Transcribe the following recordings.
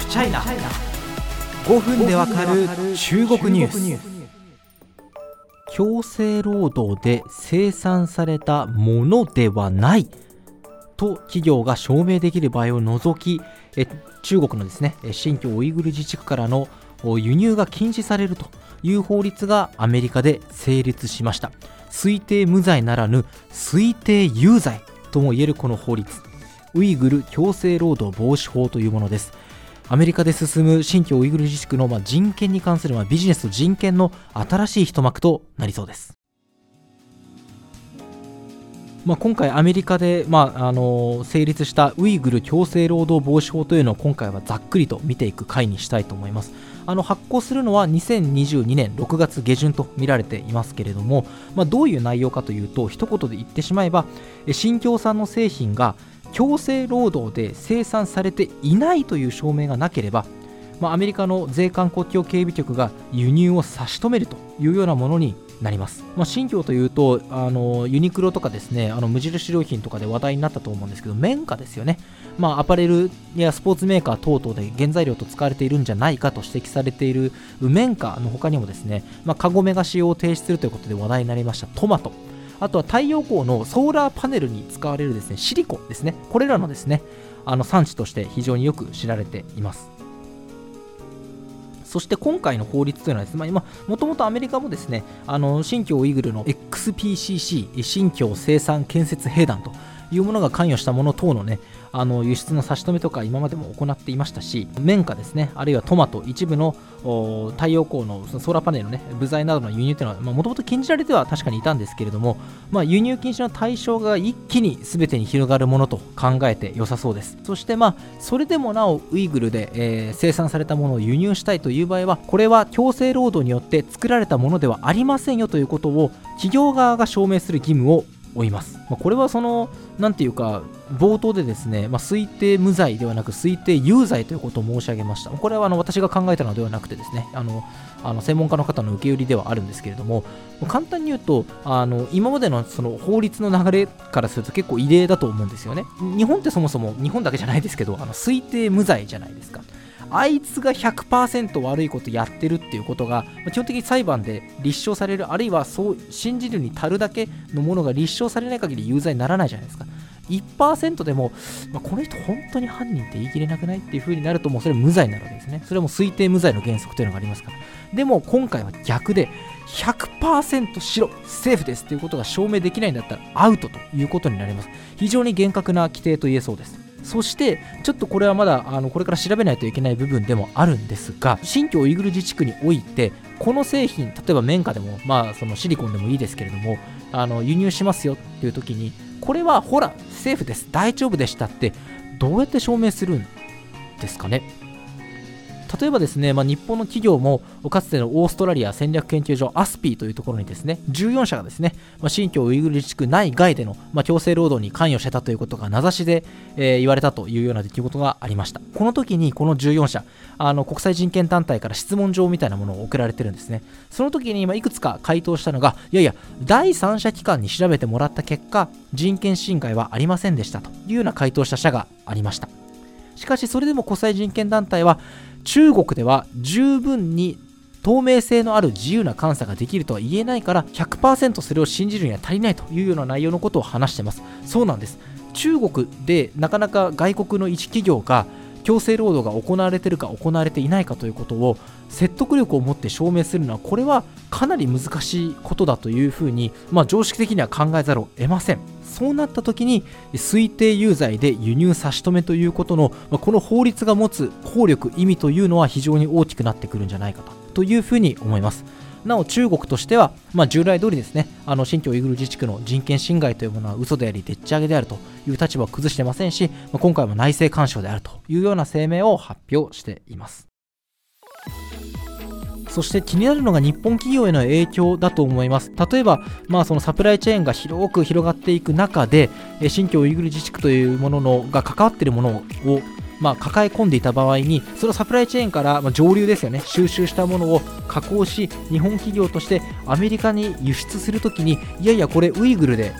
フチャイナ5分でわかる中国ニュース。強制労働で生産されたものではない。と企業が証明できる場合を除きえ中国のですね新疆ウイグル自治区からの輸入が禁止されるという法律がアメリカで成立しました。推定無罪ならぬ推定有罪ともいえるこの法律。ウイグル強制労働防止法というものです。アメリカで進む新疆ウイグル自治区のま人権に関するまビジネスと人権の新しい一幕となりそうですまあ、今回、アメリカで、まあ、あの成立したウイグル強制労働防止法というのを今回はざっくりと見ていく回にしたいと思います。あの発行するのは2022年6月下旬と見られていますけれども、まあ、どういう内容かというと、一言で言ってしまえば、新疆産の製品が強制労働で生産されていないという証明がなければ、まあ、アメリカの税関国境警備局が輸入を差し止めるというようなものになります、まあ、新疆というとあのユニクロとかですねあの無印良品とかで話題になったと思うんですけど綿花ですよね、まあ、アパレルやスポーツメーカー等々で原材料と使われているんじゃないかと指摘されている綿花の他にもですね、まあ、カゴメが使用を停止するということで話題になりましたトマト。あとは太陽光のソーラーパネルに使われるですねシリコンですね。これらのですねあの産地として非常によく知られています。そして今回の法律というのはですね、まあ、もともとアメリカもですね、あの新疆ウイグルの XPCC、新疆生産建設兵団というものが関与したもの等のね、あの輸出の差し止めとか今までも行っていましたし、綿花ですね、あるいはトマト、一部の太陽光のソーラーパネルの、ね、部材などの輸入というのは、もともと禁じられては確かにいたんですけれども、まあ、輸入禁止の対象が一気に全てに広がるものと考えて良さそうです。そして、まあ、それでもなおウイグルで、えー、生産されたものを輸入したいという場合は、これは強制労働によって作られたものではありませんよということを企業側が証明する義務を負います。まあ、これはその、なんていうか、冒頭でですね、まあ、推定無罪ではなく推定有罪ということを申し上げました。これはあの私が考えたのではなくてですね、あのあの専門家の方の受け売りではあるんですけれども、簡単に言うと、あの今までのその法律の流れからすると結構異例だと思うんですよね。日本ってそもそも、日本だけじゃないですけど、あの推定無罪じゃないですか。あいつが100%悪いことやってるっていうことが、基本的に裁判で立証される、あるいはそう信じるに足るだけのものが立証されない限り有罪にならないじゃないですか。1%でも、まあ、この人本当に犯人って言い切れなくないっていう風になるともうそれ無罪になるわけですね。それはもう推定無罪の原則というのがありますから。でも今回は逆で100%白、セーフですということが証明できないんだったらアウトということになります。非常に厳格な規定と言えそうです。そしてちょっとこれはまだあのこれから調べないといけない部分でもあるんですが新疆ウイグル自治区においてこの製品例えば綿花でも、まあ、そのシリコンでもいいですけれどもあの輸入しますよっていう時にこれはほらセーフです。大丈夫でしたってどうやって証明するんですかね？例えばですね、まあ、日本の企業もかつてのオーストラリア戦略研究所アスピーというところにですね14社がですね、まあ、新疆ウイグル自治区内外での、まあ、強制労働に関与してたということが名指しで、えー、言われたというような出来事がありました。この時にこの14社あの国際人権団体から質問状みたいなものを送られてるんですね。その時に今いくつか回答したのがいやいや第三者機関に調べてもらった結果人権侵害はありませんでしたというような回答した社がありました。しかしそれでも国際人権団体は中国では十分に透明性のある自由な監査ができるとは言えないから100%それを信じるには足りないというような内容のことを話してます。そうなんです。中国でなかなか外国の一企業が強制労働が行われているか行われていないかということを説得力を持って証明するのはこれはかなり難しいことだというふうに、まあ、常識的には考えざるを得ません。そうなった時に推定有罪で輸入差し止めということのまこの法律が持つ効力意味というのは非常に大きくなってくるんじゃないかというふうに思います。なお中国としては、まあ、従来通りですねあの新疆ウイグル自治区の人権侵害というものは嘘でありでっち上げであるという立場を崩してませんし、まあ、今回も内政干渉であるというような声明を発表していますそして気になるのが日本企業への影響だと思います。例えば、まあ、そのサプライチェーンが広く広がっていく中で、新疆ウイグル自治区というもののが関わっているものをまあ、抱え込んでいた場合にそのサプライチェーンから、まあ、上流ですよね。収集したものを加工し日本企業としてアメリカに輸出するときにいやいやこれウイグルで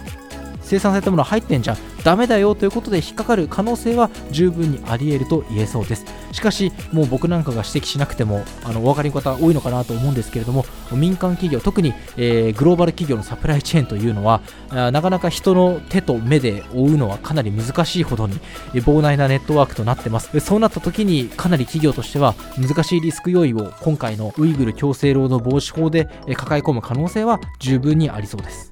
生産されたもの入ってんじゃん。ダメだよということで引っかかる可能性は十分にあり得ると言えそうです。しかしもう僕なんかが指摘しなくてもあのお分かりの方多いのかなと思うんですけれども民間企業特に、えー、グローバル企業のサプライチェーンというのはなかなか人の手と目で追うのはかなり難しいほどに膨大なネットワークとなってますそうなった時にかなり企業としては難しいリスク要因を今回のウイグル強制労働防止法で抱え込む可能性は十分にありそうです。